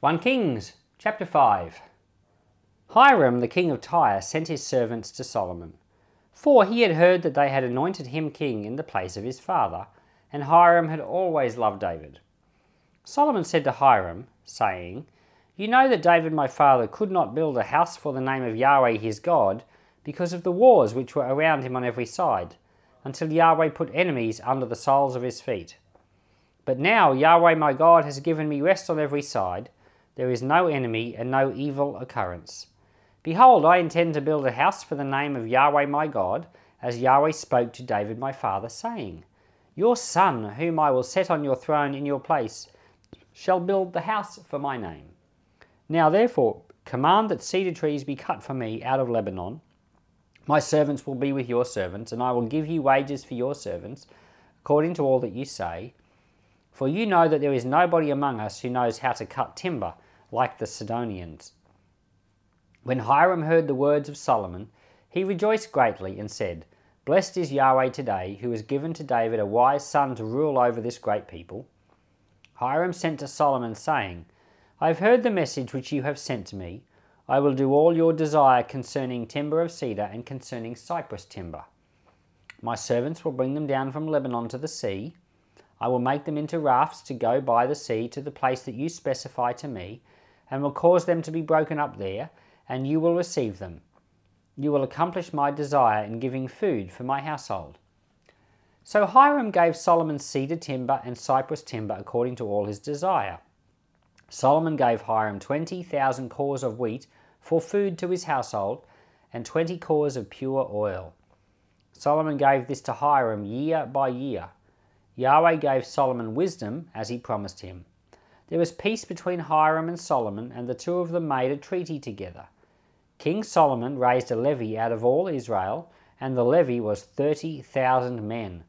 1 Kings chapter 5 Hiram the king of Tyre sent his servants to Solomon, for he had heard that they had anointed him king in the place of his father, and Hiram had always loved David. Solomon said to Hiram, saying, You know that David my father could not build a house for the name of Yahweh his God, because of the wars which were around him on every side, until Yahweh put enemies under the soles of his feet. But now Yahweh my God has given me rest on every side there is no enemy and no evil occurrence. Behold, I intend to build a house for the name of Yahweh my God, as Yahweh spoke to David my father, saying, Your son, whom I will set on your throne in your place, shall build the house for my name. Now therefore, command that cedar trees be cut for me out of Lebanon. My servants will be with your servants, and I will give you wages for your servants, according to all that you say. For you know that there is nobody among us who knows how to cut timber like the Sidonians. When Hiram heard the words of Solomon, he rejoiced greatly and said, Blessed is Yahweh today, who has given to David a wise son to rule over this great people. Hiram sent to Solomon, saying, I have heard the message which you have sent to me. I will do all your desire concerning timber of cedar and concerning cypress timber. My servants will bring them down from Lebanon to the sea. I will make them into rafts to go by the sea to the place that you specify to me, and will cause them to be broken up there, and you will receive them. You will accomplish my desire in giving food for my household. So Hiram gave Solomon cedar timber and cypress timber according to all his desire. Solomon gave Hiram 20,000 cors of wheat for food to his household, and 20 cors of pure oil. Solomon gave this to Hiram year by year. Yahweh gave Solomon wisdom as he promised him. There was peace between Hiram and Solomon, and the two of them made a treaty together. King Solomon raised a levy out of all Israel, and the levy was 30,000 men.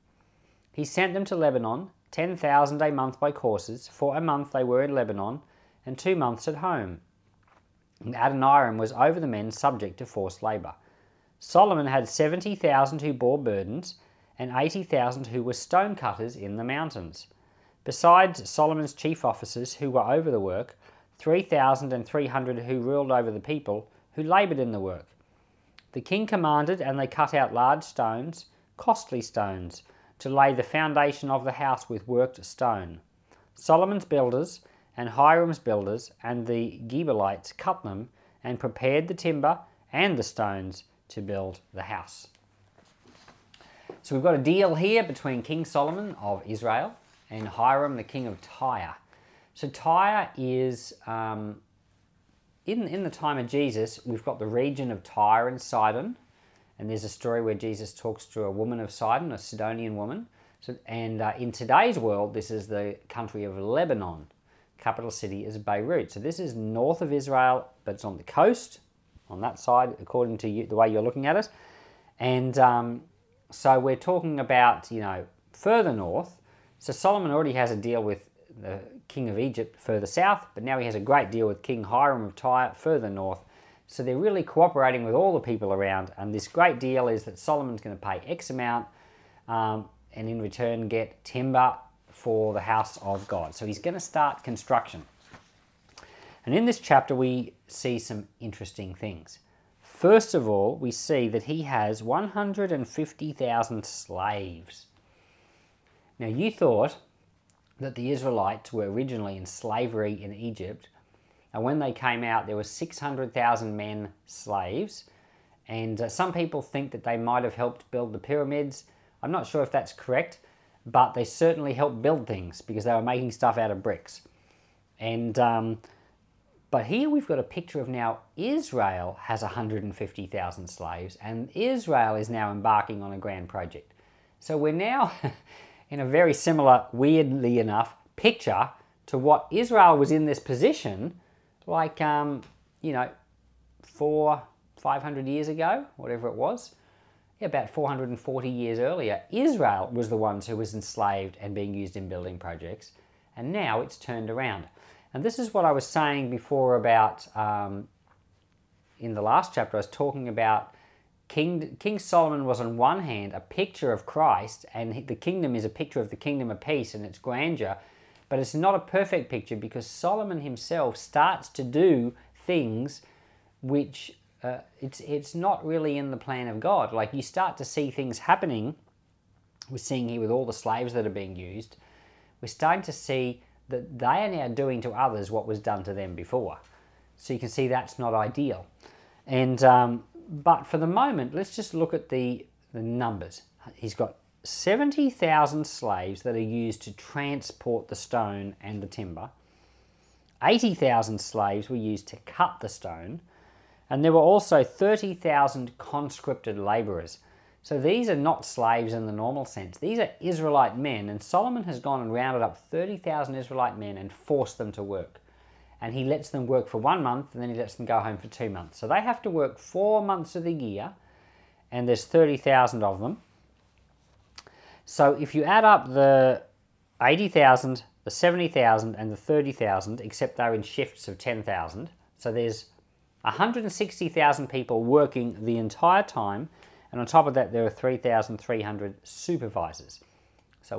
He sent them to Lebanon, 10,000 a month by courses. For a month they were in Lebanon, and two months at home. And Adoniram was over the men subject to forced labour. Solomon had 70,000 who bore burdens, and 80,000 who were stone cutters in the mountains. Besides Solomon's chief officers who were over the work, 3,300 who ruled over the people, who laboured in the work. The king commanded, and they cut out large stones, costly stones, to lay the foundation of the house with worked stone. Solomon's builders, and Hiram's builders, and the Gebalites cut them, and prepared the timber and the stones to build the house. So we've got a deal here between King Solomon of Israel and Hiram, the king of Tyre. So Tyre is, um, in, in the time of Jesus, we've got the region of Tyre and Sidon, and there's a story where Jesus talks to a woman of Sidon, a Sidonian woman. So, and uh, in today's world, this is the country of Lebanon. Capital city is Beirut. So this is north of Israel, but it's on the coast, on that side, according to you, the way you're looking at it. And um, so we're talking about, you know, further north, so Solomon already has a deal with the king of Egypt further south, but now he has a great deal with King Hiram of Tyre further north. So they're really cooperating with all the people around, and this great deal is that Solomon's going to pay X amount um, and in return get timber for the house of God. So he's going to start construction. And in this chapter, we see some interesting things. First of all, we see that he has 150,000 slaves. Now, you thought that the Israelites were originally in slavery in Egypt, and when they came out, there were 600,000 men slaves. And uh, some people think that they might have helped build the pyramids. I'm not sure if that's correct, but they certainly helped build things because they were making stuff out of bricks. And um, but here we've got a picture of now Israel has 150,000 slaves, and Israel is now embarking on a grand project. So we're now in a very similar, weirdly enough, picture to what Israel was in this position like, um, you know, four, 500 years ago, whatever it was. Yeah, about 440 years earlier, Israel was the ones who was enslaved and being used in building projects, and now it's turned around. And this is what I was saying before about, um, in the last chapter, I was talking about King, King Solomon was on one hand a picture of Christ, and the kingdom is a picture of the kingdom of peace and its grandeur. But it's not a perfect picture because Solomon himself starts to do things which uh, it's it's not really in the plan of God. Like you start to see things happening. We're seeing here with all the slaves that are being used. We're starting to see that they are now doing to others what was done to them before. So you can see that's not ideal. And um, but for the moment, let's just look at the the numbers. He's got 70,000 slaves that are used to transport the stone and the timber. 80,000 slaves were used to cut the stone and there were also 30,000 conscripted laborers. So these are not slaves in the normal sense. These are Israelite men, and Solomon has gone and rounded up 30,000 Israelite men and forced them to work. And he lets them work for one month, and then he lets them go home for two months. So they have to work four months of the year, and there's 30,000 of them. So if you add up the 80,000, the 70,000, and the 30,000, except they're in shifts of 10,000, so there's 160,000 people working the entire time, and on top of that, there are 3,300 supervisors. So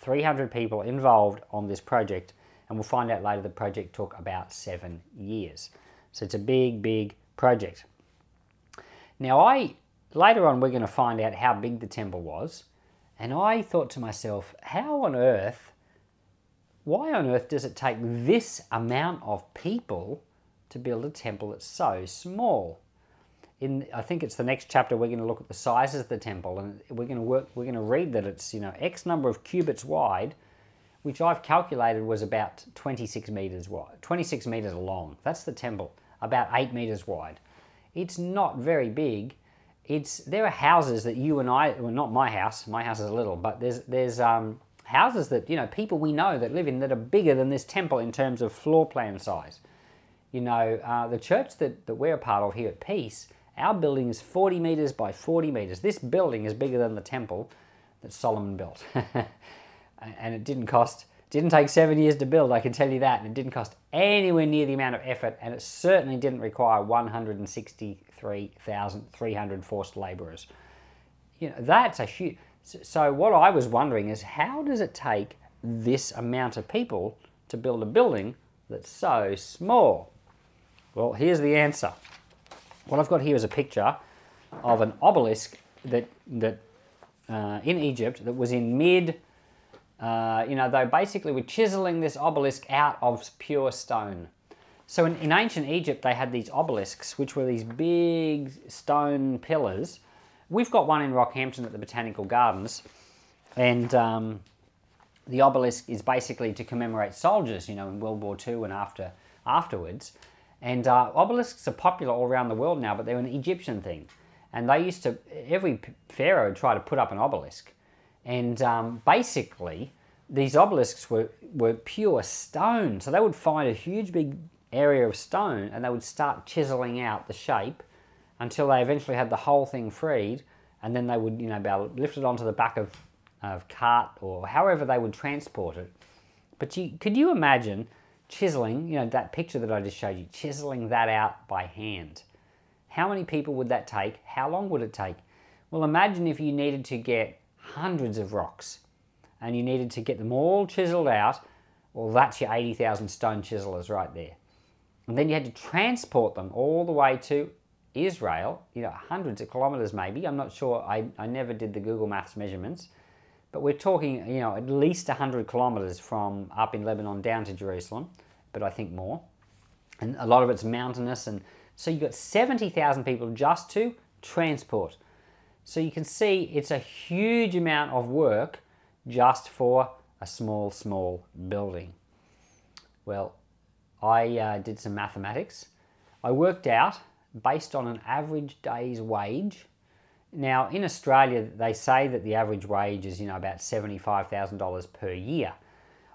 163,300 people involved on this project, and we'll find out later the project took about seven years. So it's a big, big project. Now, I later on we're going to find out how big the temple was, and I thought to myself, how on earth why on earth does it take this amount of people to build a temple that's so small? In, I think it's the next chapter we're going to look at the sizes of the temple and we're going to work we're going to read that it's you know x number of cubits wide which I've calculated was about 26 meters wide 26 meters long. That's the temple about 8 meters wide. It's not very big. It's there are houses that you and I well not my house my house is a little but there's there's um, houses that, you know, people we know that live in that are bigger than this temple in terms of floor plan size. You know, uh, the church that, that we're a part of here at Peace, our building is 40 meters by 40 meters. This building is bigger than the temple that Solomon built. and it didn't cost, didn't take seven years to build, I can tell you that. And it didn't cost anywhere near the amount of effort. And it certainly didn't require 163,300 forced laborers. You know, that's a huge, so what I was wondering is how does it take this amount of people to build a building that's so small? Well, here's the answer. What I've got here is a picture of an obelisk that that uh, in Egypt that was in mid. Uh, you know, they basically were chiseling this obelisk out of pure stone. So in, in ancient Egypt, they had these obelisks, which were these big stone pillars We've got one in Rockhampton at the Botanical Gardens, and um, the obelisk is basically to commemorate soldiers, you know, in World War II and after afterwards. And uh, obelisks are popular all around the world now, but they're an Egyptian thing. And they used to, every pharaoh would try to put up an obelisk. And um, basically, these obelisks were, were pure stone. So they would find a huge big area of stone and they would start chiseling out the shape until they eventually had the whole thing freed, and then they would, you know, be able to lift it onto the back of, of cart or however they would transport it. But you, could you imagine chiseling, you know, that picture that I just showed you, chiseling that out by hand? How many people would that take? How long would it take? Well, imagine if you needed to get hundreds of rocks and you needed to get them all chiseled out. Well, that's your 80,000 stone chiselers right there. And then you had to transport them all the way to Israel, you know, hundreds of kilometers maybe. I'm not sure. I, I never did the Google Maps measurements. But we're talking, you know, at least 100 kilometers from up in Lebanon down to Jerusalem, but I think more. And a lot of it's mountainous. And so you've got 70,000 people just to transport. So you can see it's a huge amount of work just for a small, small building. Well, I uh, did some mathematics. I worked out based on an average day's wage. Now, in Australia, they say that the average wage is, you know, about $75,000 per year.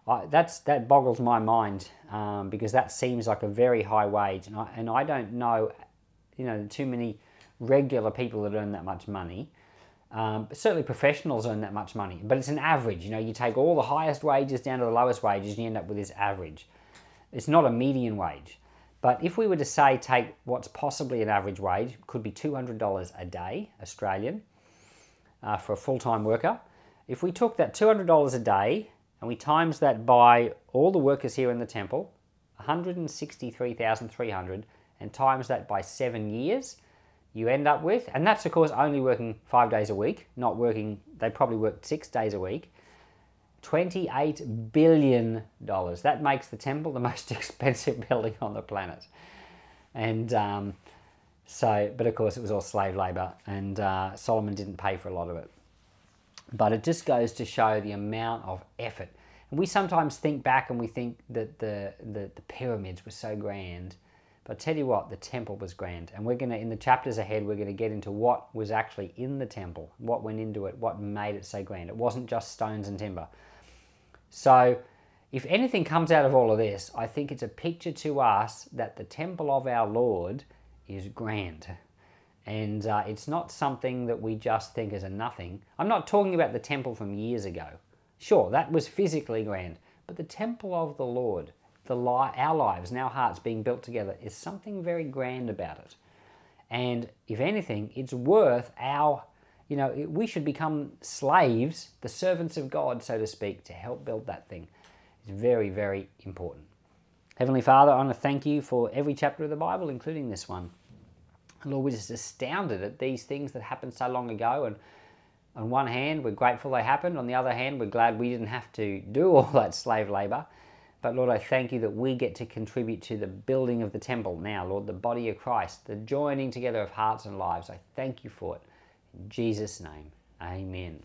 I, that's, that boggles my mind um, because that seems like a very high wage. And I, and I don't know, you know, too many regular people that earn that much money. Um, certainly professionals earn that much money, but it's an average. You know, you take all the highest wages down to the lowest wages and you end up with this average. It's not a median wage. But if we were to say take what's possibly an average wage, could be $200 a day Australian uh, for a full-time worker. if we took that $200 a day and we times that by all the workers here in the temple, 163,300, and times that by seven years, you end up with, and that's of course only working five days a week, not working, they probably work six days a week, $28 billion. That makes the temple the most expensive building on the planet. And um, so, but of course, it was all slave labor, and uh, Solomon didn't pay for a lot of it. But it just goes to show the amount of effort. And we sometimes think back and we think that the, the, the pyramids were so grand. But I tell you what, the temple was grand. And we're going to, in the chapters ahead, we're going to get into what was actually in the temple, what went into it, what made it so grand. It wasn't just stones and timber. So, if anything comes out of all of this, I think it's a picture to us that the temple of our Lord is grand. And uh, it's not something that we just think is a nothing. I'm not talking about the temple from years ago. Sure, that was physically grand. But the temple of the Lord, the li- our lives and our hearts being built together, is something very grand about it. And if anything, it's worth our, you know, we should become slaves, the servants of God, so to speak, to help build that thing. It's very, very important. Heavenly Father, I want to thank you for every chapter of the Bible, including this one. Lord, we're just astounded at these things that happened so long ago. And on one hand, we're grateful they happened. On the other hand, we're glad we didn't have to do all that slave labor. But Lord, I thank you that we get to contribute to the building of the temple now, Lord, the body of Christ, the joining together of hearts and lives. I thank you for it. Jesus' name, amen.